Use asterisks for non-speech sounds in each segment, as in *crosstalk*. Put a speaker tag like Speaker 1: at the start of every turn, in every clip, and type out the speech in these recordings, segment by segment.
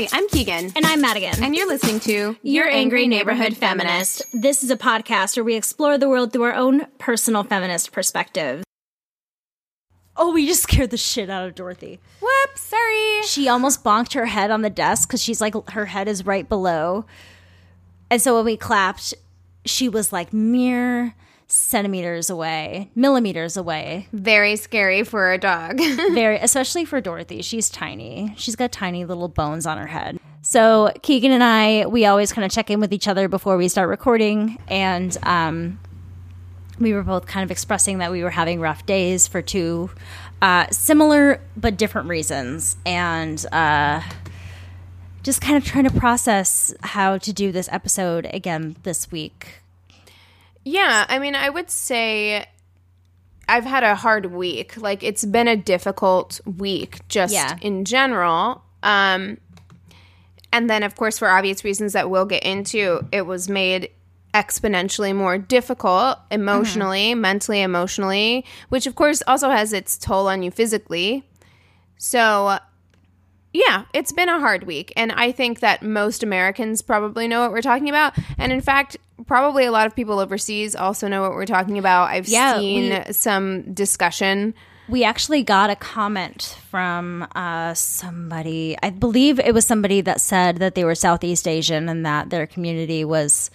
Speaker 1: Hi, I'm Keegan.
Speaker 2: And I'm Madigan.
Speaker 1: And you're listening to
Speaker 2: Your Angry Neighborhood Feminist. This is a podcast where we explore the world through our own personal feminist perspective. Oh, we just *laughs* scared the shit out of Dorothy.
Speaker 1: Whoops, sorry.
Speaker 2: She almost bonked her head on the desk because she's like, her head is right below. And so when we clapped, she was like mere centimeters away, millimeters away.
Speaker 1: Very scary for a dog. *laughs*
Speaker 2: Very, especially for Dorothy. She's tiny. She's got tiny little bones on her head. So Keegan and I, we always kind of check in with each other before we start recording, and um, we were both kind of expressing that we were having rough days for two uh, similar but different reasons, and. Uh, just kind of trying to process how to do this episode again this week.
Speaker 1: Yeah, I mean, I would say I've had a hard week. Like it's been a difficult week just
Speaker 2: Yeah.
Speaker 1: in general. Um and then of course for obvious reasons that we'll get into, it was made exponentially more difficult emotionally, mentally, emotionally, which of course also has its toll on you physically. So yeah, it's been a hard week. And I think that most Americans probably know what we're talking about. And in fact, probably a lot of people overseas also know what we're talking about. I've
Speaker 2: Yeah,
Speaker 1: seen
Speaker 2: we-
Speaker 1: some discussion.
Speaker 2: We actually got a comment from uh, somebody. I believe it was somebody that said that they were Southeast Asian and that their community was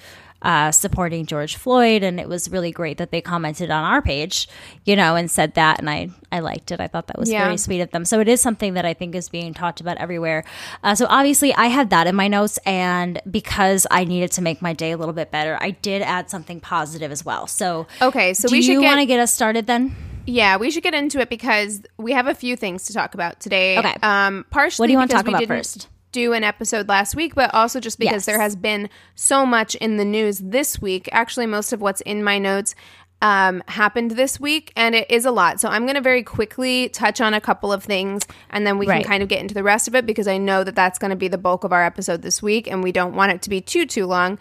Speaker 2: uh, supporting George Floyd, and it was really great that they commented on our page, you know, and said that, and I I liked it. I thought that was
Speaker 1: Yeah.
Speaker 2: very sweet of them. So it is something that I think is being talked about everywhere. Uh, so obviously, I had that in my notes, and because I needed to make my day a little bit better, I did add something positive as well. So
Speaker 1: Okay, so
Speaker 2: do
Speaker 1: we should
Speaker 2: want to get us started then?
Speaker 1: Yeah, we should get into it because we have a few things to talk about today.
Speaker 2: Okay.
Speaker 1: Um, partially
Speaker 2: What do you wanna talk about first?
Speaker 1: Do an episode last week, but also just because
Speaker 2: Yes.
Speaker 1: there has been so much in the news this week. Actually, most of what's in my notes um, happened this week, and it is a lot. So I'm going to very quickly touch on a couple of things, and then we
Speaker 2: Right.
Speaker 1: can kind of get into the rest of it because I know that that's going to be the bulk of our episode this week, and we don't want it to be too too long.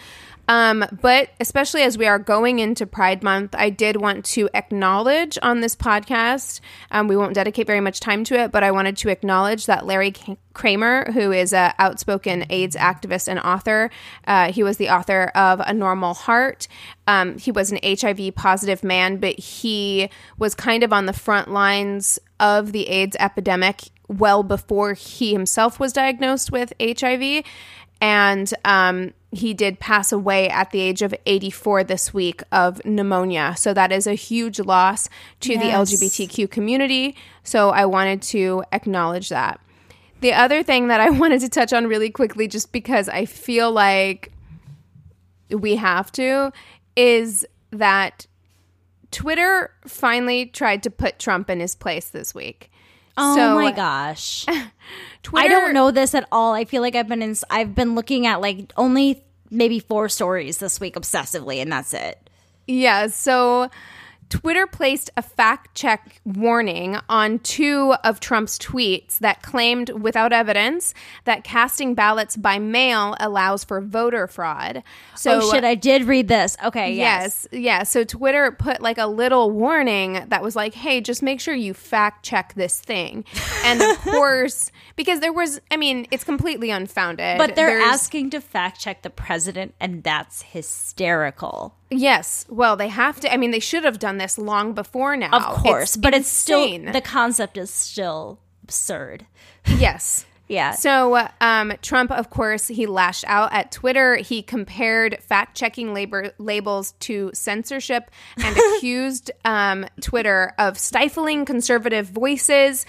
Speaker 1: Um, but especially as we are going into Pride Month, I did want to acknowledge on this podcast. Um, we won't dedicate very much time to it, but I wanted to acknowledge that Larry Kramer, who is an outspoken AIDS activist and author, uh, he was the author of A Normal Heart. Um, he was an HIV positive man, but he was kind of on the front lines of the AIDS epidemic well before he himself was diagnosed with HIV and um, he did pass away at the age of 84 this week of pneumonia. So that is a huge loss to the LGBTQ community. So I wanted to acknowledge that. The other thing that I *laughs* wanted to touch on really quickly, just because I feel like we have to, is that Twitter finally tried to put Trump in his place this week.
Speaker 2: Oh
Speaker 1: So-
Speaker 2: my gosh. *laughs*
Speaker 1: Twitter,
Speaker 2: I don't know this at all. I feel like I've been in, I've been looking at like only maybe four stories this week obsessively, and that's it.
Speaker 1: Yeah, so Twitter placed a fact check warning on two of Trump's tweets that claimed without evidence that casting ballots by mail allows for voter fraud. So
Speaker 2: oh shit! I did read this. Okay, yes.
Speaker 1: Yes, yeah. So Twitter put like a little warning that was like, "Hey, just make sure you fact check this thing." And of *laughs* course, because there was, I mean, it's completely unfounded.
Speaker 2: But they're
Speaker 1: There's-
Speaker 2: asking to fact check the president, and that's hysterical.
Speaker 1: Yes, well, they have to. I mean, they should have done this long before now.
Speaker 2: Of course, but it's still the concept is still absurd. *laughs*
Speaker 1: Yes.
Speaker 2: Yeah.
Speaker 1: So um, Trump, of course, he lashed out at Twitter. He compared fact-checking labor- labels to censorship and *laughs* accused um, Twitter of stifling conservative voices.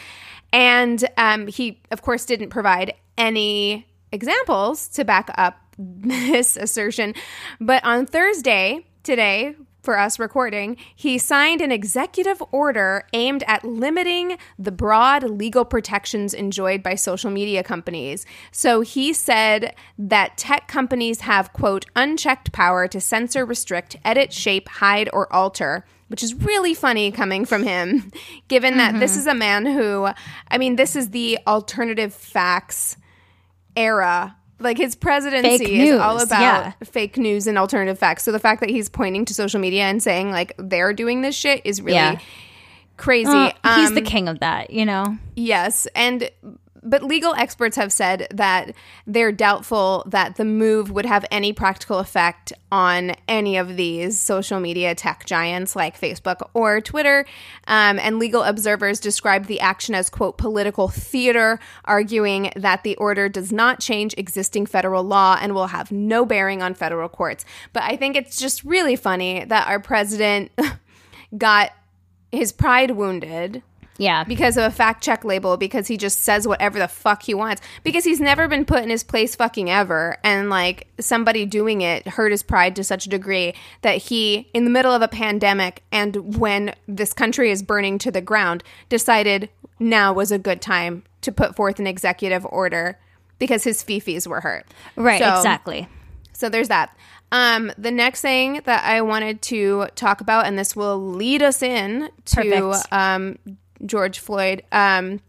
Speaker 1: And um, he, of course, didn't provide any examples to back up *laughs* this assertion. But on Thursday, today, for us recording, he signed an executive order aimed at limiting the broad legal protections enjoyed by social media companies. So he said that tech companies have, quote, unchecked power to censor, restrict, edit, shape, hide, or alter. Which is really funny coming from him, *laughs* given that this mm-hmm. is a man who, I mean, this is the alternative facts era. Like his presidency is all about
Speaker 2: yeah.
Speaker 1: fake news and alternative facts. So the fact that he's pointing to social media and saying like they're doing this shit is really
Speaker 2: Yeah.
Speaker 1: crazy.
Speaker 2: Uh, he's the
Speaker 1: Um,
Speaker 2: king of that, you know?
Speaker 1: Yes, and but legal experts have said that they're doubtful that the move would have any practical effect on any of these social media tech giants like Facebook or Twitter. Um, and legal observers described the action as quote political theater, arguing that the order does not change existing federal law and will have no bearing on federal courts. But I think it's just really funny that our president *laughs* got his pride wounded
Speaker 2: Yeah.
Speaker 1: because of a fact check label because he just says whatever the fuck he wants because he's never been put in his place fucking ever and like somebody doing it hurt his pride to such a degree that he in the middle of a pandemic and when this country is burning to the ground decided now was a good time to put forth an executive order because his fifis were hurt
Speaker 2: right,
Speaker 1: So-
Speaker 2: exactly.
Speaker 1: so there's that. Um, the next thing that I wanted to talk about, and this will lead us in to um, George Floyd. Um,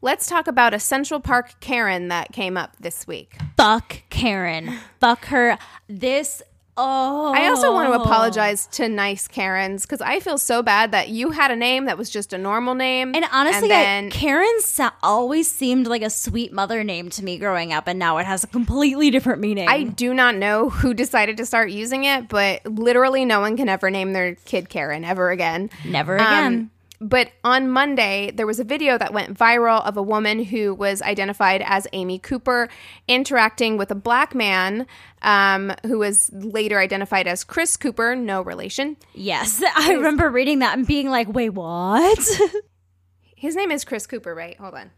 Speaker 1: let's talk about a Central Park Karen that came up this week.
Speaker 2: Fuck Karen. Fuck her. This. Oh.
Speaker 1: I also want to apologize to nice Karens because I feel so bad that you had a name that was just a normal name,
Speaker 2: And honestly,
Speaker 1: and
Speaker 2: I- Karen sa- always seemed like a sweet mother name to me growing up, and now it has a completely different meaning.
Speaker 1: I do not know who decided to start using it, but literally no one can ever name their kid Karen ever again.
Speaker 2: Never again.
Speaker 1: Um, but on Monday, there was a video that went viral of a woman who was identified as Amy Cooper interacting with a black man um, who was later identified as Chris Cooper, no relation.
Speaker 2: yes, *laughs* I remember reading that and being like, "Wait, what?" *laughs*
Speaker 1: His name is Chris Cooper, right? Hold on.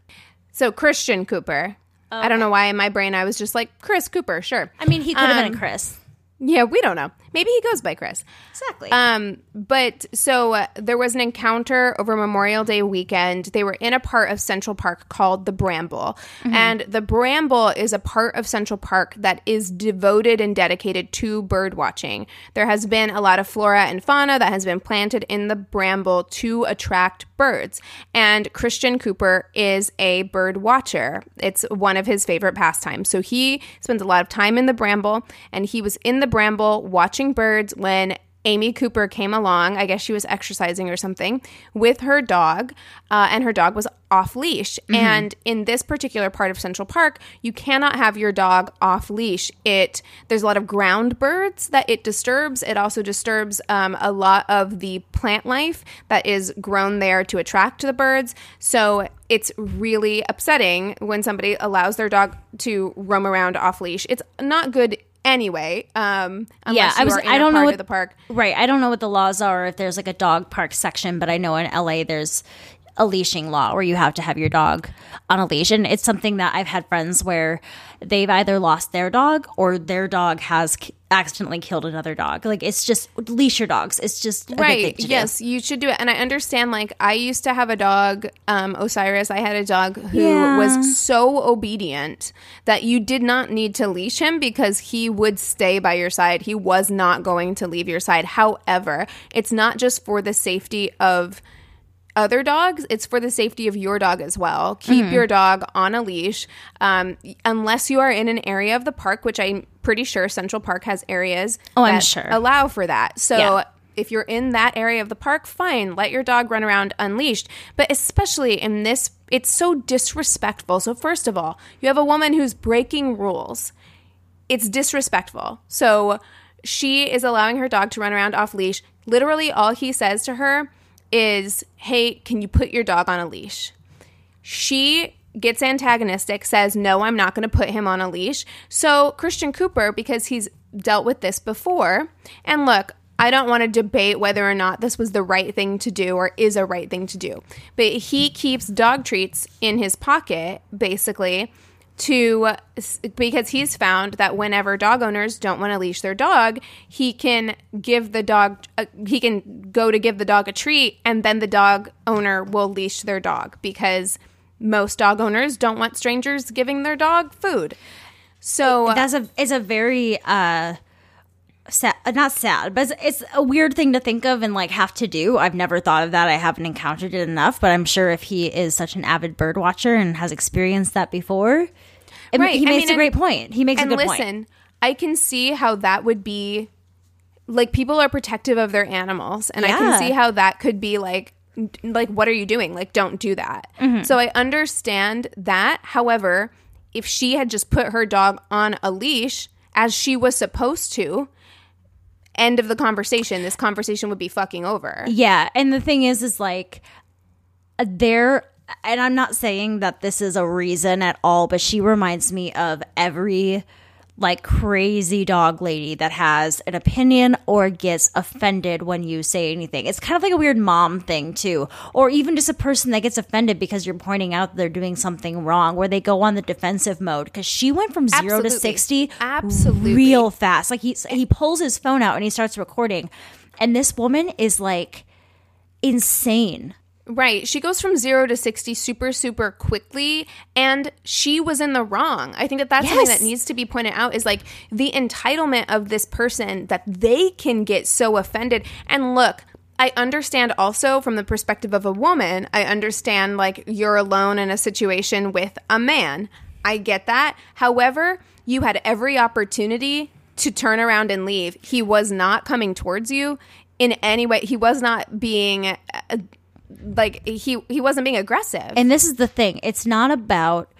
Speaker 1: So Christian Cooper. I don't know why in my brain I was just like Chris Cooper, sure.
Speaker 2: I mean, he could have been
Speaker 1: Um,
Speaker 2: a Chris.
Speaker 1: Yeah, we don't know. Maybe he goes by Chris.
Speaker 2: Exactly.
Speaker 1: Um, but so uh, there was an encounter over Memorial Day weekend. They were in a part of Central Park called the Bramble. And the Bramble is a part of Central Park that is devoted and dedicated to bird watching. There has been a lot of flora and fauna that has been planted in the Bramble to attract birds. And Christian Cooper is a bird watcher. It's one of his favorite pastimes. So he spends a lot of time in the Bramble and he was in the Bramble watching birds when Amy Cooper came along. I guess she was exercising or something with her dog, uh, and her dog was off leash. And in this particular part of Central Park, you cannot have your dog off leash. It there's a lot of ground birds that it disturbs. It also disturbs um, a lot of the plant life that is grown there to attract the birds. So it's really upsetting when somebody allows their dog to roam around off leash. It's not good anyway. Um,
Speaker 2: yeah, I was. I don't know what
Speaker 1: the park.
Speaker 2: Right. I don't know what the laws are. If there's like a dog park section, but I know in LA there's a leashing law where you have to have your dog on a leash, and it's something that I've had friends where they've either lost their dog or their dog has accidentally killed another dog. Like it's just leash your dogs. It's just a good thing
Speaker 1: right
Speaker 2: to do.
Speaker 1: yes you should do it and i understand like i used to have a dog um osiris i had a dog who
Speaker 2: Yeah.
Speaker 1: was so obedient that you did not need to leash him because he would stay by your side he was not going to leave your side however it's not just for the safety of other dogs, it's for the safety of your dog as well. Keep
Speaker 2: Mm-hmm.
Speaker 1: your dog on a leash, um, unless you are in an area of the park, which I'm pretty sure Central Park has areas.
Speaker 2: Oh, I'm sure.
Speaker 1: allow for that. So.
Speaker 2: Yeah.
Speaker 1: If you're in that area of the park, fine, let your dog run around unleashed. But especially in this, it's so disrespectful. So, first of all, you have a woman who's breaking rules it's disrespectful. So she is allowing her dog to run around off leash. Literally, all he says to her is, Hey, can you put your dog on a leash? She gets antagonistic, says, No, I'm not going to put him on a leash. So, Christian Cooper, because he's dealt with this before, and look, I don't want to debate whether or not this was the right thing to do or is a right thing to do, but he keeps dog treats in his pocket, basically. To because he's found that whenever dog owners don't want to leash their dog, he can give the dog, uh, he can go to give the dog a treat, and then the dog owner will leash their dog because most dog owners don't want strangers giving their dog food. So
Speaker 2: That's a it's a very uh sad not sad, but it's, it's a weird thing to think of and like have to do. I've never thought of that. I haven't encountered it enough, but I'm sure if he is such an avid bird watcher and has experienced that before, it,
Speaker 1: Right,
Speaker 2: he
Speaker 1: I
Speaker 2: makes
Speaker 1: mean,
Speaker 2: a great
Speaker 1: and-
Speaker 2: point. He makes a great
Speaker 1: and
Speaker 2: good
Speaker 1: listen,
Speaker 2: point.
Speaker 1: I can see how that would be like people are protective of their animals, and I can see how that could be like like what are you doing? Like don't do that.
Speaker 2: Mm-hmm.
Speaker 1: So I understand that. However, if she had just put her dog on a leash as she was supposed to, end of the conversation, this conversation would be fucking over.
Speaker 2: Yeah, and the thing is, is like uh, there, and I'm not saying that this is a reason at all, but she reminds me of every like crazy dog lady that has an opinion or gets offended when you say anything. It's kind of like a weird mom thing too, or even just a person that gets offended because you're pointing out they're doing something wrong, where they go on the defensive mode. Because she went from zero to sixty,
Speaker 1: Absolutely.
Speaker 2: real fast. Like he he pulls his phone out and he starts recording, and this woman is like insane.
Speaker 1: Right. She goes from zero to 60 super, super quickly. And she was in the wrong. I think that that's something that needs to be pointed out is like the entitlement of this person that they can get so offended. And look, I understand also from the perspective of a woman, I understand like you're alone in a situation with a man. I get that. However, you had every opportunity to turn around and leave. He was not coming towards you in any way. He was not being. Uh, like he he wasn't being aggressive.
Speaker 2: And this is the thing it's not about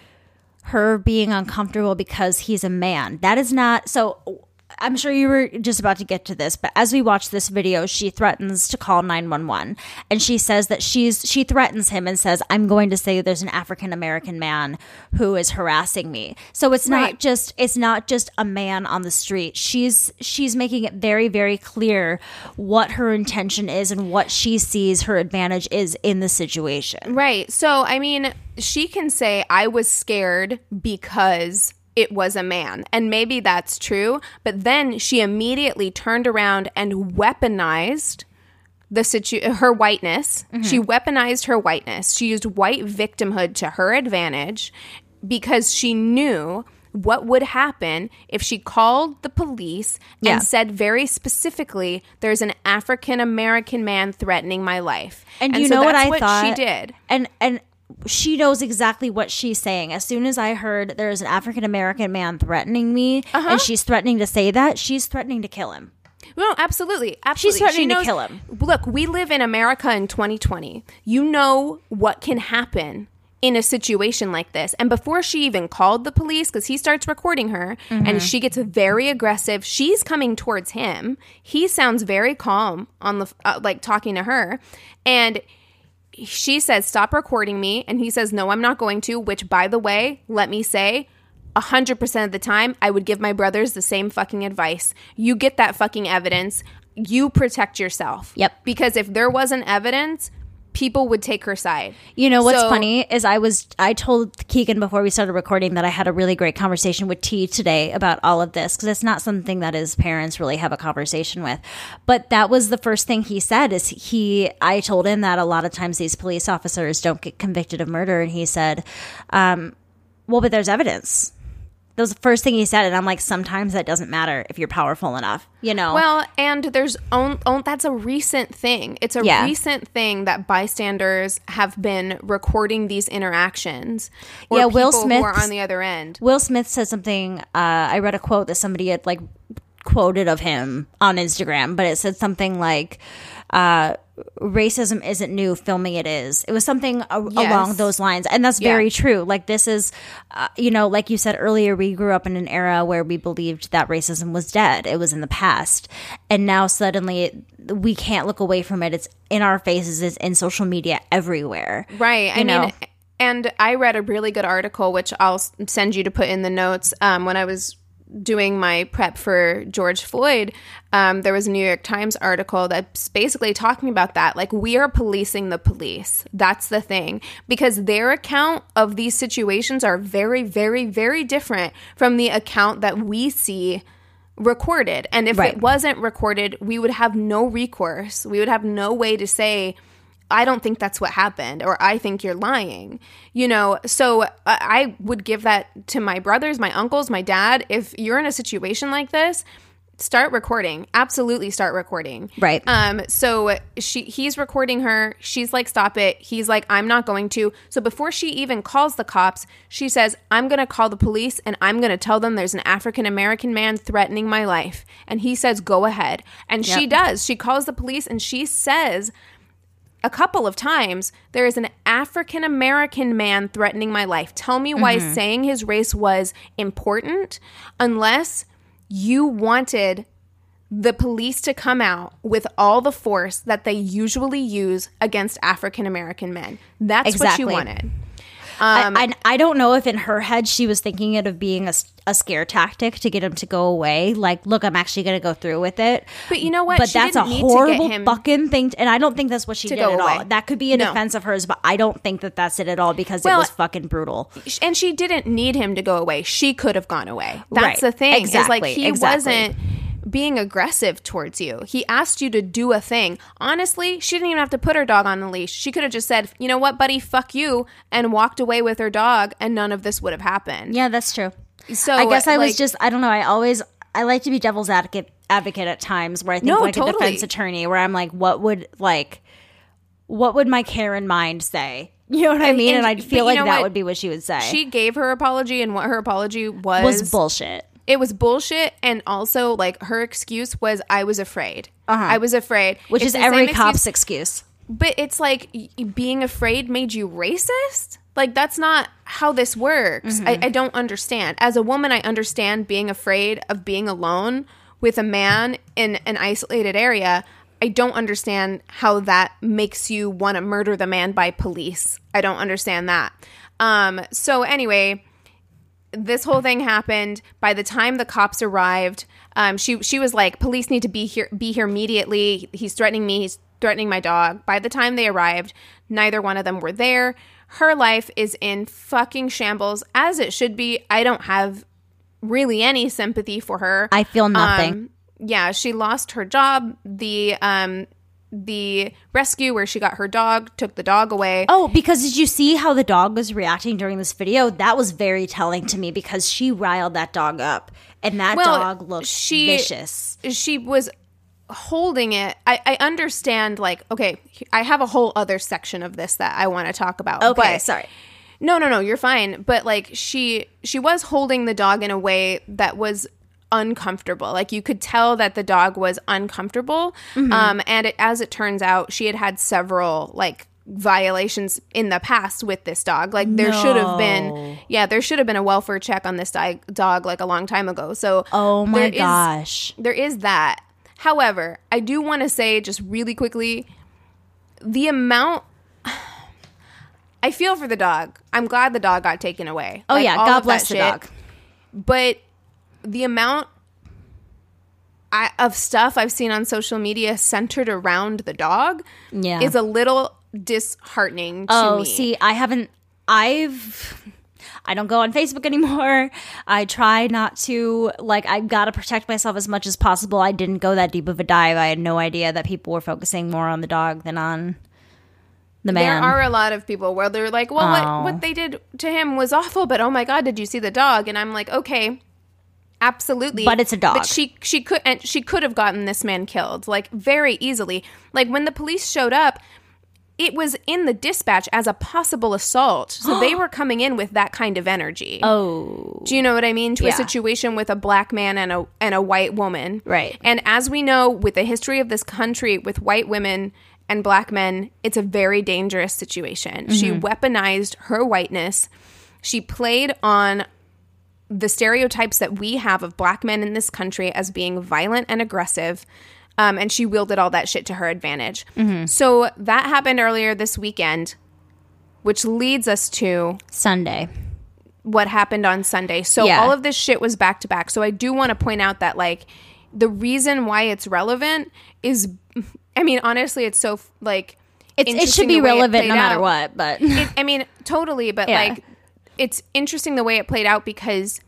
Speaker 2: her being uncomfortable because he's a man. That is not so. I'm sure you were just about to get to this, but as we watch this video, she threatens to call 911 and she says that she's she threatens him and says, "I'm going to say there's an African American man who is harassing me." So it's not just it's not just a man on the street. She's she's making it very very clear what her intention is and what she sees her advantage is in the situation.
Speaker 1: right. So I mean, she can say I was scared because it was a man. And maybe that's true, but then she immediately turned around and weaponized the situ- her whiteness. Mm-hmm. She weaponized her whiteness. She used white victimhood to her advantage because she knew what would happen if she called the police
Speaker 2: Yeah.
Speaker 1: and said very specifically there's an African American man threatening my life.
Speaker 2: And, you
Speaker 1: so
Speaker 2: know what I
Speaker 1: what
Speaker 2: thought?
Speaker 1: she did.
Speaker 2: And and she knows exactly what she's saying. As soon as I heard there's an African American man threatening me,
Speaker 1: Uh-huh.
Speaker 2: and she's threatening to say that, she's threatening to kill him.
Speaker 1: No, absolutely. Absolutely.
Speaker 2: She's threatening
Speaker 1: She
Speaker 2: to kill him.
Speaker 1: Look, we live in America in 2020. You know what can happen in a situation like this. And before she even called the police, because he starts recording her
Speaker 2: Mm-hmm.
Speaker 1: and she gets very aggressive, she's coming towards him. He sounds very calm on the, uh, like talking to her. And she says, Stop recording me. And he says, No, I'm not going to. Which, by the way, let me say, 100% of the time, I would give my brothers the same fucking advice. You get that fucking evidence, you protect yourself.
Speaker 2: Yep.
Speaker 1: Because if there wasn't evidence, people would take her side.
Speaker 2: You know what's
Speaker 1: So-
Speaker 2: funny is I was I told Keegan before we started recording that I had a really great conversation with T today about all of this because it's not something that his parents really have a conversation with. But that was the first thing he said is he I told him that a lot of times these police officers don't get convicted of murder and he said, um, "Well, but there's evidence." That was the first thing he said, and I'm like, sometimes that doesn't matter if you're powerful enough, you know.
Speaker 1: Well, and there's own, own that's a recent thing. It's a
Speaker 2: Yeah.
Speaker 1: recent thing that bystanders have been recording these interactions. Or
Speaker 2: Yeah, Will Smith-
Speaker 1: are on the other end.
Speaker 2: Will Smith said something. Uh, I read a quote that somebody had like quoted of him on Instagram, but it said something like, uh, "Racism isn't new, filming it is." It was something a- along those lines, and that's very
Speaker 1: Yeah.
Speaker 2: true. Like this is, uh, you know, like you said earlier, we grew up in an era where we believed that racism was dead; it was in the past, and now suddenly it, we can't look away from it. It's in our faces. It's in social media everywhere.
Speaker 1: Right. I
Speaker 2: You
Speaker 1: mean. And I read a really good article, which I'll send you to put in the notes um, when I was doing my prep for George Floyd. Um, there was a New York Times article that's basically talking about that. Like, we are policing the police. That's the thing. Because their account of these situations are very, very, very different from the account that we see recorded. And if
Speaker 2: Right.
Speaker 1: it wasn't recorded, we would have no recourse. We would have no way to say, I don't think that's what happened, or I think you're lying. You know, so I- I would give that to my brothers, my uncles, my dad. If you're in a situation like this, start recording. Absolutely start recording.
Speaker 2: Right.
Speaker 1: Um, so she he's recording her. She's like, stop it. He's like, I'm not going to. So before she even calls the cops, she says, I'm gonna call the police and I'm gonna tell them there's an African American man threatening my life. And he says, Go ahead. And she does. She calls the police and she says a couple of times there is an African American man threatening my life. Tell me why
Speaker 2: Mm-hmm.
Speaker 1: saying his race was important unless you wanted the police to come out with all the force that they usually use against African American men. That's
Speaker 2: Exactly.
Speaker 1: what you wanted.
Speaker 2: I, um, I, I don't know if in her head she was thinking it of being a scare tactic to get him to go away. Like, look, I'm actually going to go through with it.
Speaker 1: But you know what?
Speaker 2: But
Speaker 1: She
Speaker 2: that's a
Speaker 1: didn't need to get
Speaker 2: horrible
Speaker 1: him-
Speaker 2: fucking thing. To, and I don't think that's what she did at all. That could be a
Speaker 1: No.
Speaker 2: defense of hers, but I don't think that that's it at all because
Speaker 1: Well,
Speaker 2: it was fucking brutal.
Speaker 1: and she didn't need him to go away. She could have gone away. That's
Speaker 2: Right.
Speaker 1: the thing. Is like
Speaker 2: Exactly.
Speaker 1: he
Speaker 2: Exactly.
Speaker 1: wasn't being aggressive towards you. He asked you to do a thing. Honestly, she didn't even have to put her dog on the leash. She could have just said, "You know what, buddy, fuck you," and walked away with her dog, and none of this would have happened.
Speaker 2: Yeah, that's true.
Speaker 1: So
Speaker 2: I guess I was just I don't know. I always I like to be devil's advocate advocate at times where I think
Speaker 1: No,
Speaker 2: like a defense attorney where I'm like, what would like what would my Karen mind say? *laughs* You know what I mean? And,
Speaker 1: and-
Speaker 2: I feel like that
Speaker 1: what?
Speaker 2: would be what she would say.
Speaker 1: She gave her apology, and what her apology was
Speaker 2: was bullshit.
Speaker 1: It was bullshit, and also like her excuse was, "I was afraid. I was afraid,"
Speaker 2: Uh-huh. Which
Speaker 1: It's
Speaker 2: is every cop's
Speaker 1: excuse-
Speaker 2: excuse.
Speaker 1: But it's like y- being afraid made you racist? Like, that's not how this works.
Speaker 2: Mm-hmm.
Speaker 1: I, I don't understand. As a woman, I understand being afraid of being alone with a man in an isolated area. I don't understand how that makes you want to murder the man by police. I don't understand that. Um, so, anyway, this whole thing happened. By the time the cops arrived, um, she she was like, "Police need to be here, be here immediately. He's threatening me. He's threatening my dog." By the time they arrived, neither one of them were there. Her life is in fucking shambles, as it should be. I don't have really any sympathy for her.
Speaker 2: I feel nothing.
Speaker 1: Um, yeah, she lost her job. The um the rescue where she got her dog took the dog away.
Speaker 2: Oh, because did you see how the dog was reacting during this video? That was very telling to me because she riled that dog up, and that
Speaker 1: Well,
Speaker 2: dog looked
Speaker 1: she-
Speaker 2: vicious.
Speaker 1: she was holding it I, I understand like okay i have a whole other section of this that i want to talk about
Speaker 2: Okay, sorry.
Speaker 1: no no no you're fine but like she she was holding the dog in a way that was uncomfortable like you could tell that the dog was uncomfortable
Speaker 2: Mm-hmm.
Speaker 1: um and it, as it turns out she had had several like violations in the past with this dog like there should have been yeah there should have been a welfare check on this di- dog like a long time ago so
Speaker 2: Oh my
Speaker 1: there is-
Speaker 2: gosh.
Speaker 1: there is that. However, I do want to say just really quickly the amount *sighs* I feel for the dog. I'm glad the dog got taken away.
Speaker 2: Oh
Speaker 1: Like,
Speaker 2: yeah, God bless the
Speaker 1: shit.
Speaker 2: dog.
Speaker 1: But the amount I, of stuff I've seen on social media centered around the dog
Speaker 2: Yeah.
Speaker 1: is a little disheartening to
Speaker 2: Oh,
Speaker 1: me.
Speaker 2: see, I haven't. I've. I don't go on Facebook anymore. I try not to. Like, I've gotta protect myself as much as possible. I didn't go that deep of a dive. I had no idea that people were focusing more on the dog than on the man.
Speaker 1: There are a lot of people where they're like, well,
Speaker 2: Oh.
Speaker 1: what, what they did to him was awful, but oh my God, did you see the dog? And I'm like, okay, absolutely.
Speaker 2: But it's a dog.
Speaker 1: But she, she could, and she could have gotten this man killed, like very easily. Like when the police showed up, it was in the dispatch as a possible assault. So they *gasps* were coming in with that kind of energy.
Speaker 2: oh,
Speaker 1: Do you know what I mean? To a situation with a black man and a and a white woman.
Speaker 2: Right.
Speaker 1: And as we know, with the history of this country with white women and black men, it's a very dangerous situation. She
Speaker 2: Mm-hmm.
Speaker 1: weaponized her whiteness. She played on the stereotypes that we have of black men in this country as being violent and aggressive. Um, and she wielded all that shit to her advantage.
Speaker 2: Mm-hmm.
Speaker 1: So that happened earlier this weekend which leads us to
Speaker 2: Sunday.
Speaker 1: what happened on Sunday. So
Speaker 2: Yeah.
Speaker 1: all of this shit was back to back. So I do want to point out that like the reason why it's relevant is *laughs* I mean honestly it's so like
Speaker 2: It's, it should be
Speaker 1: the way it
Speaker 2: relevant no matter
Speaker 1: out.
Speaker 2: what, but
Speaker 1: It, I mean totally but *laughs*
Speaker 2: Yeah.
Speaker 1: like it's interesting the way it played out because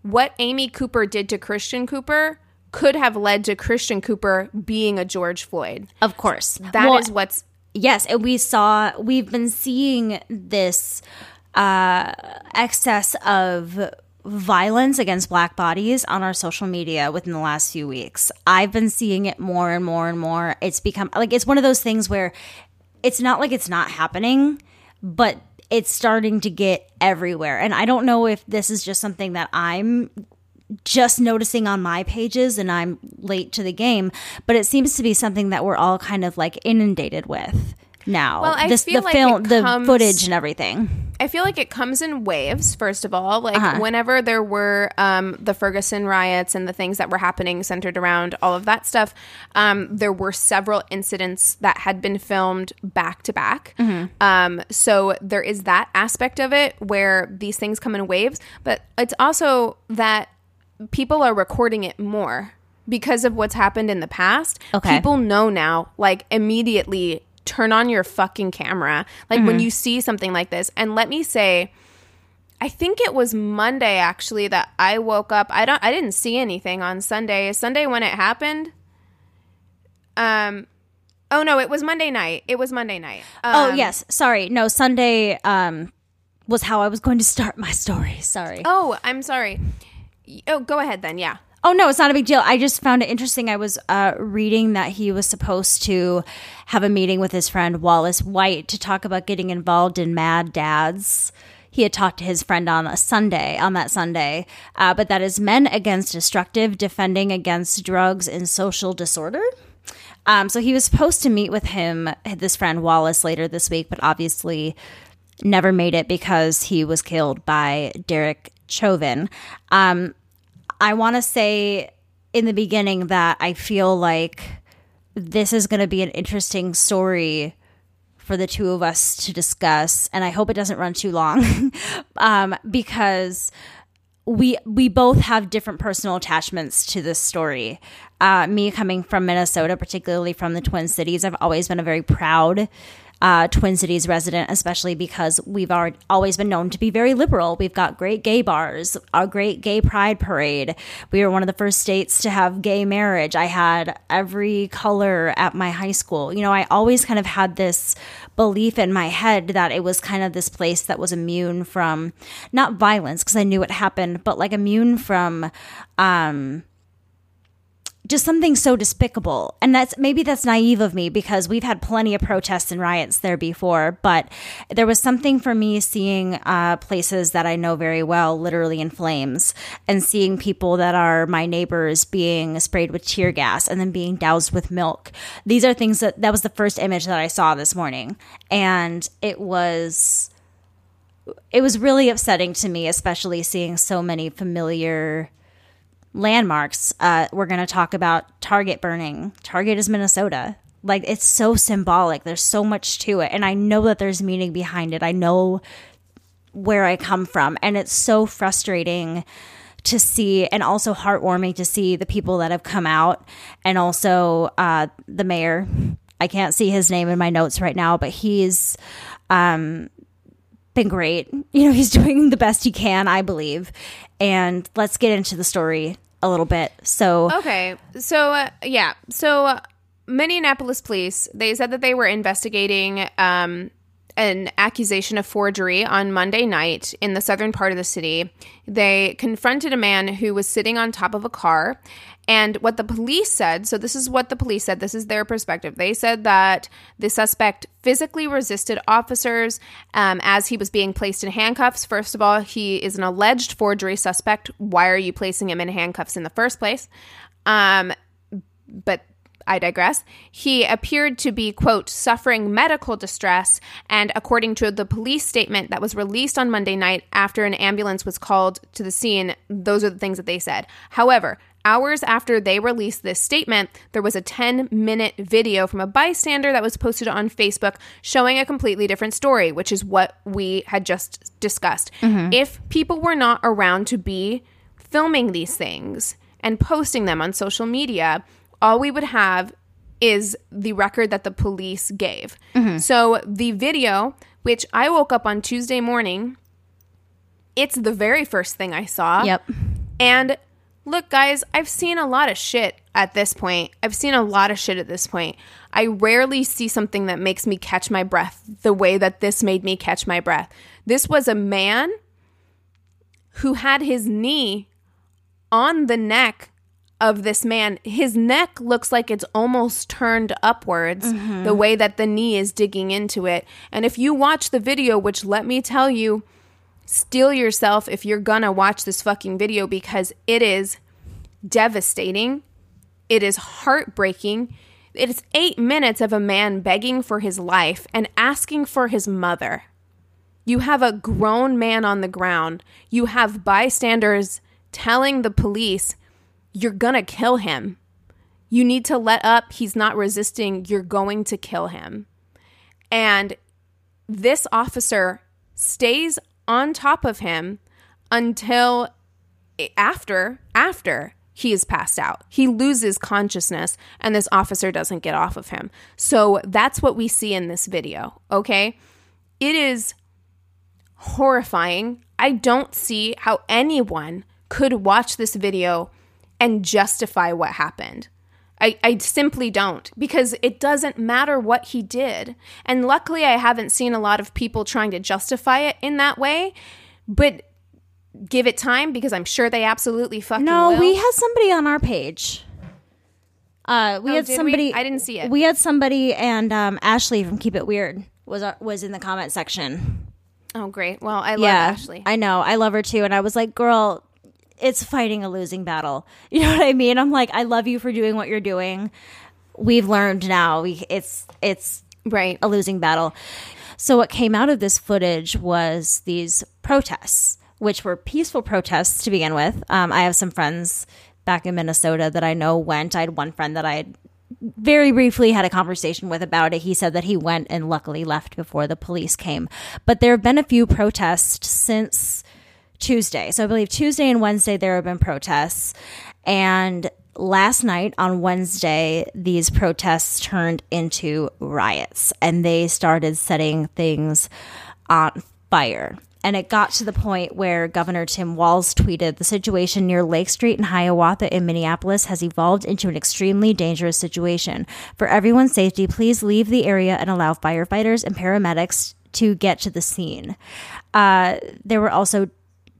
Speaker 1: what Amy Cooper did to Christian Cooper could have led to Christian Cooper being a George Floyd.
Speaker 2: of course.
Speaker 1: That is
Speaker 2: Well,
Speaker 1: what's
Speaker 2: Yes, and we saw we've been seeing this uh, excess of violence against black bodies on our social media within the last few weeks. I've been seeing it more and more and more. It's become like it's one of those things where it's not like it's not happening, but it's starting to get everywhere. And I don't know if this is just something that I'm just noticing on my pages and I'm late to the game, but it seems to be something that we're all kind of like inundated with now.
Speaker 1: Well, I
Speaker 2: this,
Speaker 1: feel
Speaker 2: the
Speaker 1: like
Speaker 2: film, the
Speaker 1: comes-
Speaker 2: footage and everything.
Speaker 1: I feel like it comes in waves, first of all. Like
Speaker 2: Uh-huh.
Speaker 1: whenever there were um, the Ferguson riots and the things that were happening centered around all of that stuff, um, there were several incidents that had been filmed back to back.
Speaker 2: Mm-hmm.
Speaker 1: Um, so there is that aspect of it where these things come in waves, but it's also that people are recording it more because of what's happened in the past.
Speaker 2: Okay.
Speaker 1: People know now, like immediately turn on your fucking camera. Like
Speaker 2: Mm-hmm.
Speaker 1: when you see something like this. And let me say, I think it was Monday actually that I woke up. I don't I didn't see anything on Sunday. Sunday when it happened. Um Oh no, it was Monday night. It was Monday night.
Speaker 2: oh,
Speaker 1: Um,
Speaker 2: yes. Sorry. No, Sunday um, was how I was going to start my story. Sorry.
Speaker 1: Oh, I'm sorry. Oh, go ahead then. Yeah.
Speaker 2: Oh no, it's not a big deal. I just found it interesting. I was uh, reading that he was supposed to have a meeting with his friend Wallace White to talk about getting involved in Mad Dads. He had talked to his friend on a Sunday, on that Sunday, uh, but that is Men Against Destructive, Defending Against Drugs and Social Disorder. Um, so he was supposed to meet with him, this friend Wallace, later this week, but obviously never made it because he was killed by Derek Chauvin. Um, I want to say in the beginning that I feel like this is going to be an interesting story for the two of us to discuss, and I hope it doesn't run too long *laughs* um, because we we both have different personal attachments to this story. Uh, me coming from Minnesota, particularly from the Twin Cities, I've always been a very proud uh, Twin Cities resident, especially because we've already, always been known to be very liberal. We've got great gay bars, a great gay pride parade. We were one of the first states to have gay marriage. I had every color at my high school. You know, I always kind of had this belief in my head that it was kind of this place that was immune from not violence because I knew it happened, but like immune from um just something so despicable. And that's maybe that's naive of me because we've had plenty of protests and riots there before, but there was something for me seeing uh, places that I know very well literally in flames and seeing people that are my neighbors being sprayed with tear gas and then being doused with milk. These are things that that was the first image that I saw this morning. And it was it was really upsetting to me, especially seeing so many familiar landmarks. Uh, we're going to talk about Target burning. Target is Minnesota. Like it's so symbolic. There's so much to it, and I know that there's meaning behind it. I know where I come from, and it's so frustrating to see, and also heartwarming to see the people that have come out, and also uh, the mayor. I can't see his name in my notes right now, but he's um, been great. *laughs* You know, he's doing the best he can, I believe. And let's get into the story a little bit. So,
Speaker 1: Okay. So, uh, yeah. So, uh, Minneapolis police, they said that they were investigating um, an accusation of forgery on Monday night in the southern part of the city. They confronted a man who was sitting on top of a car. And what the police said, so this is what the police said, this is their perspective. They said that the suspect physically resisted officers um, as he was being placed in handcuffs. First of all, he is an alleged forgery suspect. Why are you placing him in handcuffs in the first place? Um, but I digress. He appeared to be, quote, suffering medical distress. And according to the police statement that was released on Monday night after an ambulance was called to the scene, those are the things that they said. However, Hours after they released this statement, there was a 10 minute video from a bystander that was posted on Facebook showing a completely different story, which is what we had just discussed. Mm-hmm. If people were not around to be filming these things and posting them on social media, all we would have is the record that the police gave. Mm-hmm. So the video, which I woke up on Tuesday morning, it's the very first thing I saw.
Speaker 2: Yep.
Speaker 1: And look, guys, I've seen a lot of shit at this point. I've seen a lot of shit at this point. I rarely see something that makes me catch my breath the way that this made me catch my breath. This was a man who had his knee on the neck of this man. His neck looks like it's almost turned upwards, the way that the knee is digging into it. And if you watch the video, which let me tell you, steel yourself if you're gonna watch this fucking video because it is devastating. It is heartbreaking. It is eight minutes of a man begging for his life and asking for his mother. You have a grown man on the ground. You have bystanders telling the police, you're gonna kill him. You need to let up. He's not resisting. You're going to kill him. And this officer stays on top of him until after after he is passed out. He loses consciousness and this officer doesn't get off of him. So that's what we see in this video, okay? It is horrifying. I don't see how anyone could watch this video and justify what happened. I, I simply don't because it doesn't matter what he did. And luckily, I haven't seen a lot of people trying to justify it in that way. But give it time because I'm sure they absolutely fucking
Speaker 2: No,
Speaker 1: will.
Speaker 2: we had somebody on our page. Uh, we
Speaker 1: Oh,
Speaker 2: had
Speaker 1: did we?
Speaker 2: somebody.
Speaker 1: I didn't see it.
Speaker 2: We had somebody, and um, Ashley from Keep It Weird was uh, was in the comment section.
Speaker 1: oh, great. Well, I love
Speaker 2: yeah,
Speaker 1: Ashley.
Speaker 2: I know. I love her too, and I was like, "Girl, it's fighting a losing battle." *laughs* You know what I mean? I'm like, I love you for doing what you're doing. We've learned now. We it's it's
Speaker 1: right.
Speaker 2: a losing battle. So what came out of this footage was these protests, which were peaceful protests to begin with. Um, I have some friends back in Minnesota that I know went. I had one friend that I had very briefly had a conversation with about it. He said that he went and luckily left before the police came. But there have been a few protests since Tuesday. So I believe Tuesday and Wednesday there have been protests. And last night on Wednesday, these protests turned into riots and they started setting things on fire. And it got to the point where Governor Tim Walz tweeted the situation near Lake Street and Hiawatha in Minneapolis has evolved into an extremely dangerous situation. For everyone's safety, please leave the area and allow firefighters and paramedics to get to the scene. Uh, there were also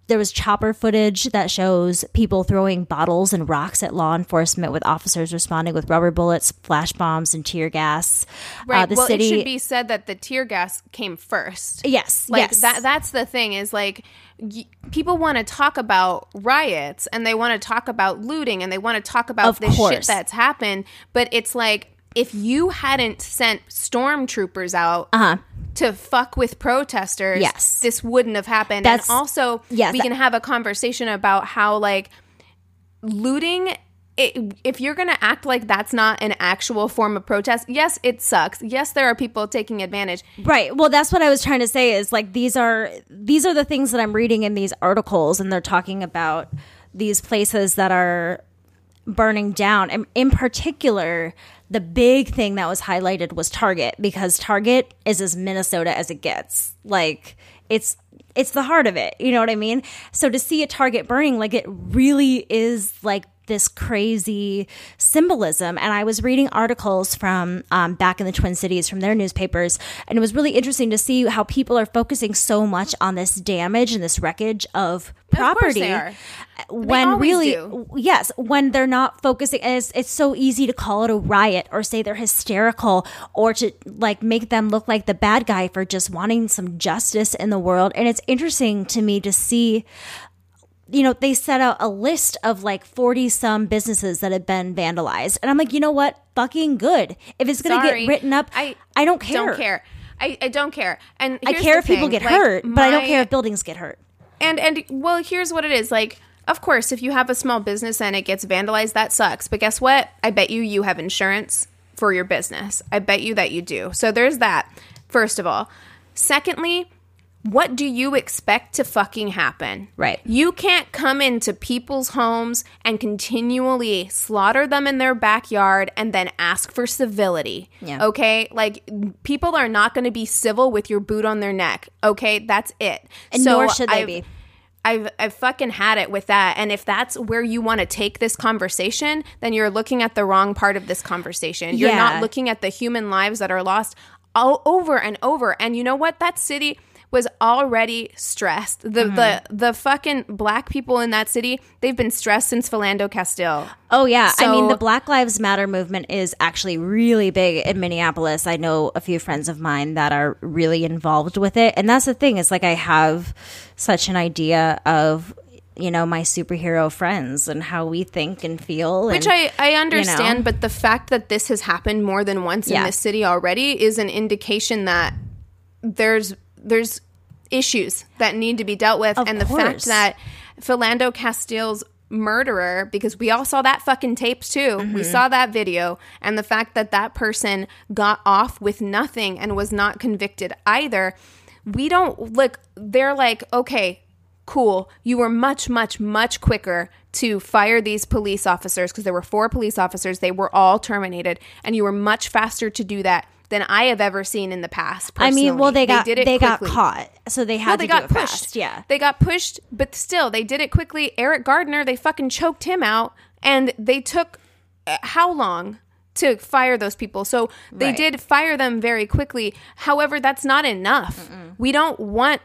Speaker 2: there was chopper footage that shows people throwing bottles and rocks at law enforcement with officers responding with rubber bullets, flash bombs, and tear gas.
Speaker 1: Right.
Speaker 2: Uh, the
Speaker 1: well,
Speaker 2: city,
Speaker 1: it should be said that the tear gas came first.
Speaker 2: yes,
Speaker 1: Like
Speaker 2: yes,
Speaker 1: that that's the thing is like y- people want to talk about riots and they want to talk about looting and they want to talk about
Speaker 2: Of
Speaker 1: this shit that's happened, but it's like if you hadn't sent stormtroopers out
Speaker 2: Uh-huh.
Speaker 1: To fuck with protesters,
Speaker 2: Yes.
Speaker 1: this wouldn't have happened.
Speaker 2: That's-
Speaker 1: and also,
Speaker 2: yes,
Speaker 1: we
Speaker 2: that-
Speaker 1: can have a conversation about how like looting it, if you're going to act like that's not an actual form of protest, yes, it sucks. Yes, there are people taking advantage.
Speaker 2: Right. Well, that's what I was trying to say is like these are these are the things that I'm reading in these articles and they're talking about these places that are burning down. And in particular, the big thing that was highlighted was Target because Target is as Minnesota as it gets. Like it's it's the heart of it. You know what I mean? So to see a Target burning like it really is like this crazy symbolism. And I was reading articles from um, back in the Twin Cities from their newspapers, and it was really interesting to see how people are focusing so much on this damage and this wreckage of property.
Speaker 1: are.
Speaker 2: When really,
Speaker 1: do.
Speaker 2: yes, when they're not focusing, and it's, it's so easy to call it a riot or say they're hysterical or to like make them look like the bad guy for just wanting some justice in the world. And it's interesting to me to see you know, they set out a list of like 40 some businesses that had been vandalized. And I'm like, you know what? Fucking good. If it's going to get written up, I, I don't care.
Speaker 1: I don't care. I, I don't care. And
Speaker 2: I care if people get
Speaker 1: like,
Speaker 2: hurt, but I don't care if buildings get hurt.
Speaker 1: And and well, here's what it is like. of course, if you have a small business and it gets vandalized, that sucks. But guess what? I bet you you have insurance for your business. I bet you that you do. So there's that, first of all. Secondly, what do you expect to fucking happen?
Speaker 2: Right.
Speaker 1: You can't come into people's homes and continually slaughter them in their backyard and then ask for civility.
Speaker 2: Yeah.
Speaker 1: Okay? Like people are not going to be civil with your boot on their neck. Okay? That's it.
Speaker 2: And nor should they be.
Speaker 1: I've I've fucking had it with that. And if that's where you want to take this conversation, then you're looking at the wrong part of this conversation. You're
Speaker 2: Yeah.
Speaker 1: not looking at the human lives that are lost all over and over. And you know what? That city was already stressed. The
Speaker 2: Mm-hmm.
Speaker 1: the the fucking black people in that city, they've been stressed since Philando Castile.
Speaker 2: Oh yeah, I mean the Black Lives Matter movement is actually really big in Minneapolis. I know a few friends of mine that are really involved with it, and that's the thing. Is like I have such an idea of you know my superhero friends and how we think and feel,
Speaker 1: Which
Speaker 2: and,
Speaker 1: I, I understand,
Speaker 2: know?
Speaker 1: but the fact that this has happened more than once in
Speaker 2: Yeah.
Speaker 1: this city already is an indication that there's there's issues that need to be dealt with,
Speaker 2: Of
Speaker 1: and the
Speaker 2: course.
Speaker 1: fact that Philando Castile's murderer, because we all saw that fucking tapes too, we
Speaker 2: Mm-hmm.
Speaker 1: saw that video, and the fact that that person got off with nothing and was not convicted either. We don't look. They're like, okay, cool. You were much, much, much quicker to fire these police officers because there were four police officers. They were all terminated, and you were much faster to do that than I have ever seen in the past.
Speaker 2: I mean, well, they
Speaker 1: personally.
Speaker 2: got they, got
Speaker 1: quickly.
Speaker 2: caught, so they had to
Speaker 1: they got
Speaker 2: it
Speaker 1: pushed.
Speaker 2: fast. Yeah,
Speaker 1: they got pushed, but still, they did it quickly. Eric Gardner, they fucking choked him out, and they took uh, how long? To fire those people. So they
Speaker 2: Right.
Speaker 1: did fire them very quickly. However, that's not enough. We don't want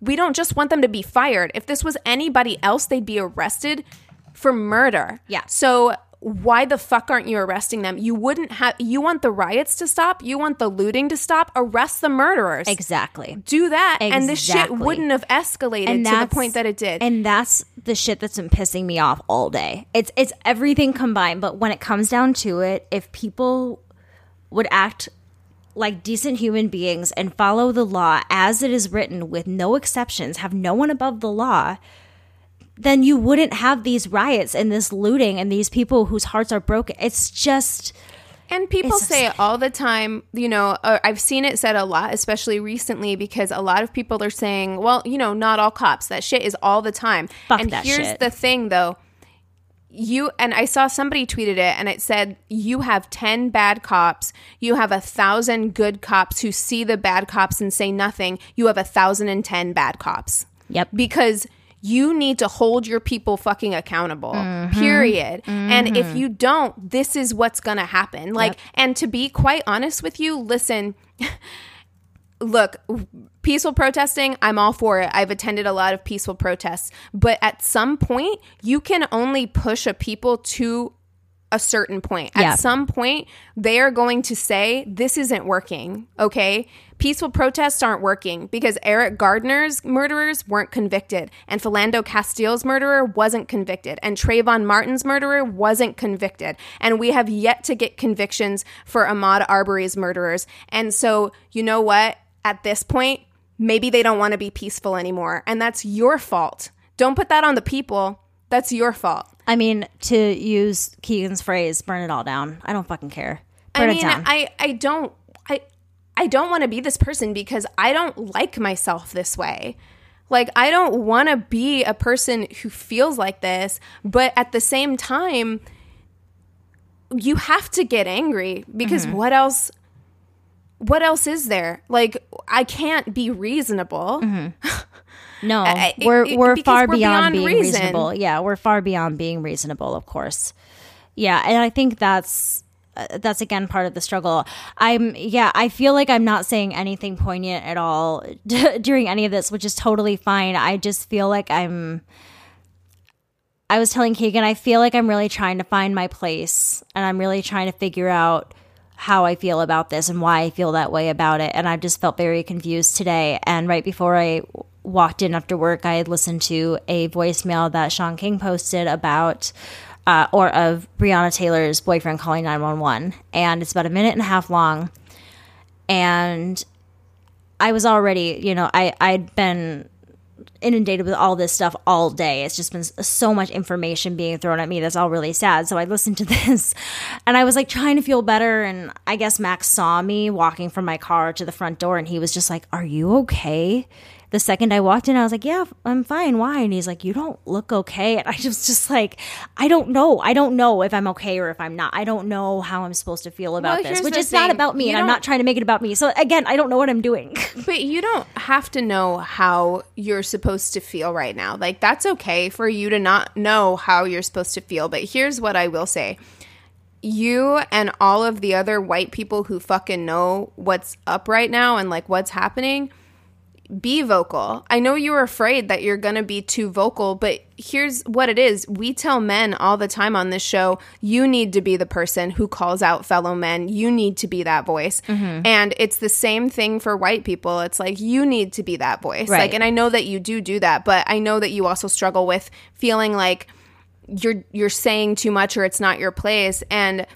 Speaker 1: we don't just want them to be fired. If this was anybody else, they'd be arrested for murder.
Speaker 2: Yeah.
Speaker 1: So why the fuck aren't you arresting them? You wouldn't have you want the riots to stop? You want the looting to stop? Arrest the murderers.
Speaker 2: exactly.
Speaker 1: Do that and this shit wouldn't have escalated and to the point that it did.
Speaker 2: And that's the shit that's been pissing me off all day. It's it's everything combined, but when it comes down to it, if people would act like decent human beings and follow the law as it is written with no exceptions, have no one above the law, then you wouldn't have these riots and this looting and these people whose hearts are broken. It's just
Speaker 1: And people
Speaker 2: It's
Speaker 1: say it all the time, you know, uh, I've seen it said a lot, especially recently, because a lot of people are saying, well, you know, not all cops. That shit is all the time.
Speaker 2: Fuck
Speaker 1: and
Speaker 2: that
Speaker 1: here's
Speaker 2: shit.
Speaker 1: the thing, though. You and I saw somebody tweeted it, and it said, You have 10 bad cops. You have a thousand good cops who see the bad cops and say nothing. You have a thousand and ten bad cops
Speaker 2: Yep.
Speaker 1: because you need to hold your people fucking accountable mm-hmm. period. And if mm-hmm. you don't this is what's gonna happen. Like and to be quite honest with you listen *laughs* look peaceful protesting i'm all for it. I've attended a lot of peaceful protests. But at some point you can only push a people to a certain point. At some point, they are going to say, This isn't working. Okay. Peaceful protests aren't working because Eric Gardner's murderers weren't convicted, and Philando Castile's murderer wasn't convicted, and Trayvon Martin's murderer wasn't convicted. And we have yet to get convictions for Ahmaud Arbery's murderers. And so, you know what? At this point, maybe they don't want to be peaceful anymore. And that's your fault. Don't put that on the people. That's your fault.
Speaker 2: I mean, to use Keegan's phrase, burn it all down. I don't fucking care. Burn
Speaker 1: I mean,
Speaker 2: it down.
Speaker 1: I I don't I I don't want to be this person because I don't like myself this way. Like I don't want to be a person who feels like this, but at the same time you have to get angry because
Speaker 2: Mm-hmm.
Speaker 1: what else what else is there? Like I can't be reasonable.
Speaker 2: no, *laughs*
Speaker 1: I-
Speaker 2: we're
Speaker 1: it-
Speaker 2: we're far
Speaker 1: we're
Speaker 2: beyond,
Speaker 1: beyond
Speaker 2: being
Speaker 1: reason.
Speaker 2: reasonable. Yeah, we're far beyond being reasonable. Of course. Yeah, and I think that's uh, that's again part of the struggle. I'm yeah, I feel like I'm not saying anything poignant at all *laughs* during any of this, which is totally fine. I just feel like I'm I was telling Keegan, I feel like I'm really trying to find my place and I'm really trying to figure out how I feel about this and why I feel that way about it. And I just felt very confused today. And right before I walked in after work, I had listened to a voicemail that Shaun King posted about. Uh, or of Breonna Taylor's boyfriend calling 911. And it's about a minute and a half long. And I was already, you know, I, I'd been inundated with all this stuff all day. It's just been so much information being thrown at me that's all really sad. So I listened to *laughs* this and I was like trying to feel better. And I guess Max saw me walking from my car to the front door and he was just like, Are you okay? The second I walked in, I was like, "Yeah, I'm fine. Why?" And he's like, "You don't look okay." And I *laughs* was just like, "I don't know. I don't know if I'm okay or if I'm not. I don't know how I'm supposed to feel about
Speaker 1: Well,
Speaker 2: this." Which is not about me,
Speaker 1: You
Speaker 2: and I'm not trying to make it about me. So again, I don't know what I'm doing. *laughs*
Speaker 1: But you don't have to know how you're supposed to feel right now. Like, that's okay for you to not know how you're supposed to feel. But here's what I will say you and all of the other white people who fucking know what's up right now and like what's happening, be vocal. I know you're afraid that you're going to be too vocal, but here's what it is. We tell men all the time on this show, you need to be the person who calls out fellow men. You need to be that voice. Mm-hmm. And it's the same thing for white people. It's like you need to be that voice.
Speaker 2: Right.
Speaker 1: Like and I know that you do do that, but I know that you also struggle with feeling like you're you're saying too much or it's not your place and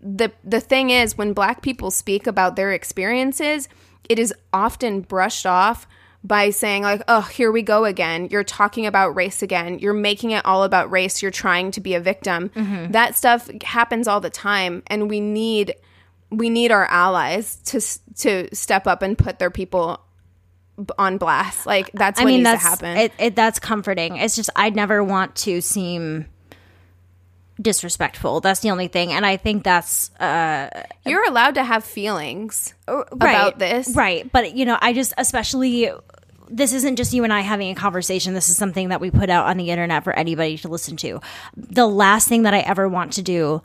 Speaker 1: the the thing is when black people speak about their experiences it is often brushed off by saying like oh here we go again. You're talking about race again. You're making it all about race. You're trying to be a victim. Mm-hmm. That stuff happens all the time and we need we need our allies to to step up and put their people on blast. Like that's
Speaker 2: I
Speaker 1: what
Speaker 2: mean,
Speaker 1: needs
Speaker 2: that's
Speaker 1: to happen.
Speaker 2: It, it, that's comforting. It's just I'd never want to seem disrespectful. That's the only thing, and I think that's uh,
Speaker 1: you're allowed to have feelings
Speaker 2: right,
Speaker 1: about this
Speaker 2: right? But you know, I just especially. This isn't just you and I having a conversation. This is something that we put out on the internet for anybody to listen to. The last thing that I ever want to do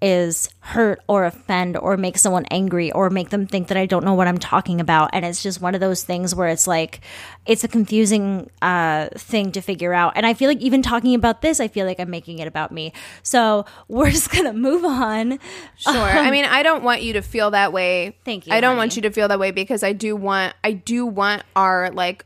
Speaker 2: is hurt or offend or make someone angry or make them think that I don't know what I'm talking about. And it's just one of those things where it's like, it's a confusing uh, thing to figure out. And I feel like even talking about this, I feel like I'm making it about me. So *laughs* we're just going to move on.
Speaker 1: Sure. I mean, I don't want you to feel that way.
Speaker 2: Thank you,
Speaker 1: I don't
Speaker 2: honey.
Speaker 1: want you to feel that way because I do want I do want our like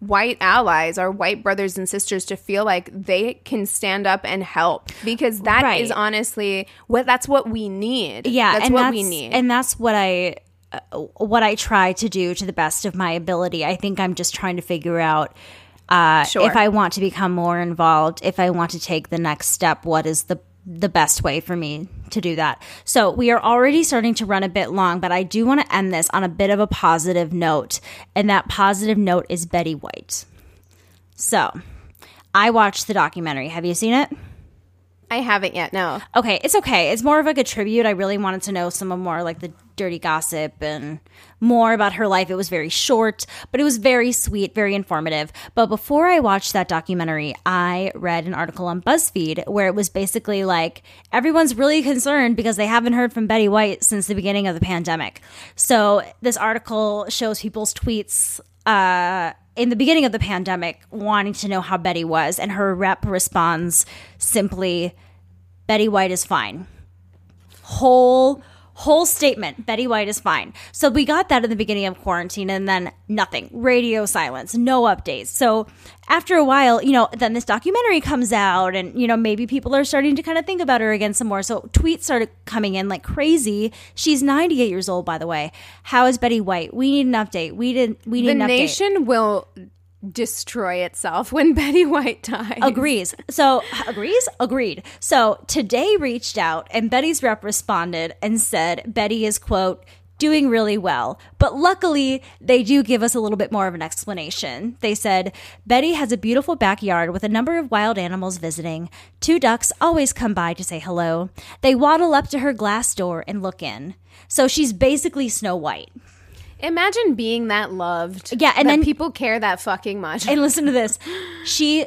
Speaker 1: white allies, our white brothers and sisters to feel like they can stand up and help because that is
Speaker 2: Right.
Speaker 1: honestly what that's what we need.
Speaker 2: Yeah.
Speaker 1: That's
Speaker 2: and
Speaker 1: what
Speaker 2: that's,
Speaker 1: we need.
Speaker 2: And that's what I. Uh, what I try to do to the best of my ability. I think I'm just trying to figure out uh,
Speaker 1: Sure.
Speaker 2: if I want to become more involved, if I want to take the next step, what is the the best way for me to do that. So we are already starting to run a bit long, but I do want to end this on a bit of a positive note, and that positive note is Betty White. So I watched the documentary. Have you seen it?
Speaker 1: I haven't yet. No.
Speaker 2: Okay, it's okay. It's more of like a tribute. I really wanted to know some of more like the dirty gossip and more about her life. It was very short, but it was very sweet, very informative. But before I watched that documentary, I read an article on BuzzFeed where it was basically like everyone's really concerned because they haven't heard from Betty White since the beginning of the pandemic. So this article shows people's tweets uh, in the beginning of the pandemic wanting to know how Betty was, and her rep responds simply, Betty White is fine. Whole whole statement betty white is fine. So we got that in the beginning of quarantine and then nothing. Radio silence no updates. So after a while you know then this documentary comes out and you know maybe people are starting to kind of think about her again some more. So tweets started coming in like crazy. She's 98 years old by the way. How is betty white? We need an update. We did we need
Speaker 1: The
Speaker 2: an update.
Speaker 1: nation will destroy itself when *laughs* Betty White dies.
Speaker 2: agrees. So agrees, agreed. So today reached out and Betty's rep responded and said Betty is quote doing really well. But luckily, they do give us a little bit more of an explanation. They said Betty has a beautiful backyard with a number of wild animals visiting. Two ducks always come by to say hello. They waddle up to her glass door and look in. So she's basically Snow White.
Speaker 1: Imagine being that loved.
Speaker 2: Yeah, and
Speaker 1: that
Speaker 2: then-
Speaker 1: people care that fucking much.
Speaker 2: and listen to this *gasps* she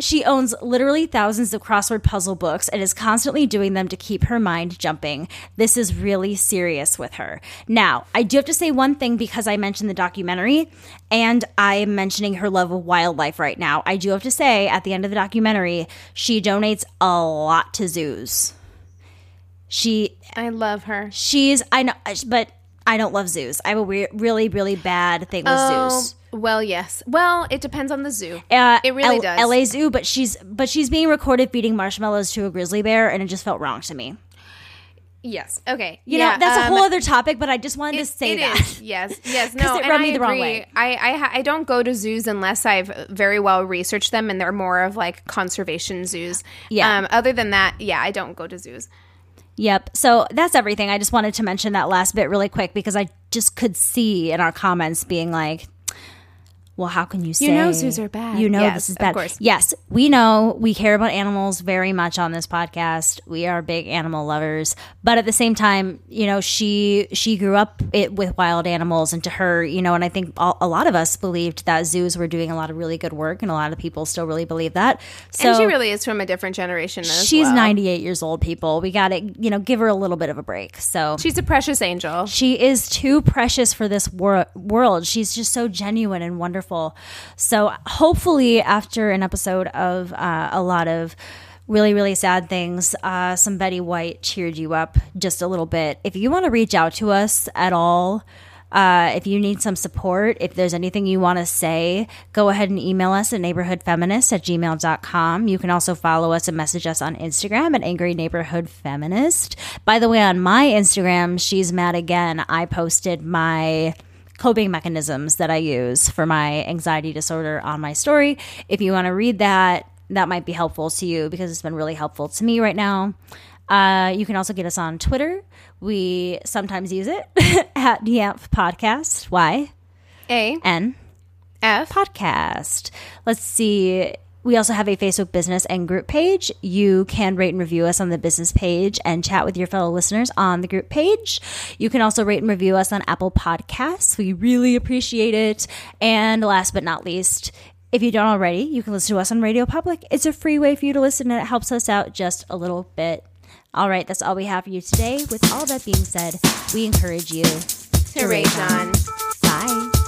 Speaker 2: she owns literally thousands of crossword puzzle books and is constantly doing them to keep her mind jumping. This is really serious with her. Now i do have to say one thing because i mentioned the documentary and i am mentioning her love of wildlife right now. I do have to say at the end of the documentary she donates a lot to zoos. She
Speaker 1: I love her.
Speaker 2: she's i know but i don't love zoos. I have a weird, really really bad thing with
Speaker 1: Oh,
Speaker 2: zoos
Speaker 1: well, yes. Well, it depends on the zoo.
Speaker 2: uh,
Speaker 1: It really
Speaker 2: L-
Speaker 1: does.
Speaker 2: LA Zoo, but she's but she's being recorded feeding marshmallows to a grizzly bear, and it just felt wrong to me.
Speaker 1: Yes. Okay.
Speaker 2: You
Speaker 1: yeah,
Speaker 2: know, that's a
Speaker 1: um,
Speaker 2: whole other topic, but I just wanted
Speaker 1: It-
Speaker 2: to say that.
Speaker 1: is, Yes, *laughs* yes, no,
Speaker 2: it rubbed
Speaker 1: I
Speaker 2: me the wrong way.
Speaker 1: I, I I don't go to zoos unless I've very well researched them, and they're more of like conservation zoos.
Speaker 2: Yeah.
Speaker 1: Um, other than that, yeah, I don't go to zoos.
Speaker 2: Yep. So that's everything. I just wanted to mention that last bit really quick because I just could see in our comments being like, well, how can you say
Speaker 1: You know zoos are bad.
Speaker 2: You know
Speaker 1: Yes,
Speaker 2: this is bad.
Speaker 1: of course.
Speaker 2: Yes, we know we care about animals very much on this podcast. We are big animal lovers, but at the same time, you know, she she grew up it, with wild animals, and to her, you know, and I think a, a lot of us believed that zoos were doing a lot of really good work, and a lot of people still really believe that. So
Speaker 1: and she really is from a different generation.
Speaker 2: She's
Speaker 1: well.
Speaker 2: 98 years old. People, we got to you know give her a little bit of a break. So
Speaker 1: She's a precious angel.
Speaker 2: she is too precious for this wor- world. She's just so genuine and wonderful. So hopefully, after an episode of uh, a lot of really really sad things, uh, some Betty White cheered you up just a little bit. If you want to reach out to us at all. Uh, if you need some support, if there's anything you want to say, go ahead and email us at neighborhoodfeminist at gmail.com. You can also follow us and message us on Instagram at Angry Neighborhood Feminist. By the way, on my Instagram, she's mad again. I posted my coping mechanisms that I use for my anxiety disorder on my story. If you want to read that, that might be helpful to you because it's been really helpful to me right now. Uh, you can also get us on Twitter. We sometimes use it *laughs* at Yamp Podcast. Why?
Speaker 1: A
Speaker 2: N
Speaker 1: F.
Speaker 2: podcast. Let's see. We also have a Facebook business and group page. You can rate and review us on the business page and chat with your fellow listeners on the group page. You can also rate and review us on Apple Podcasts. We really appreciate it. And last but not least, if you don't already, you can listen to us on Radio Public. It's a free way for you to listen and it helps us out just a little bit. All right, that's all we have for you today. With all that being said, we encourage you
Speaker 1: To rage on.
Speaker 2: Bye.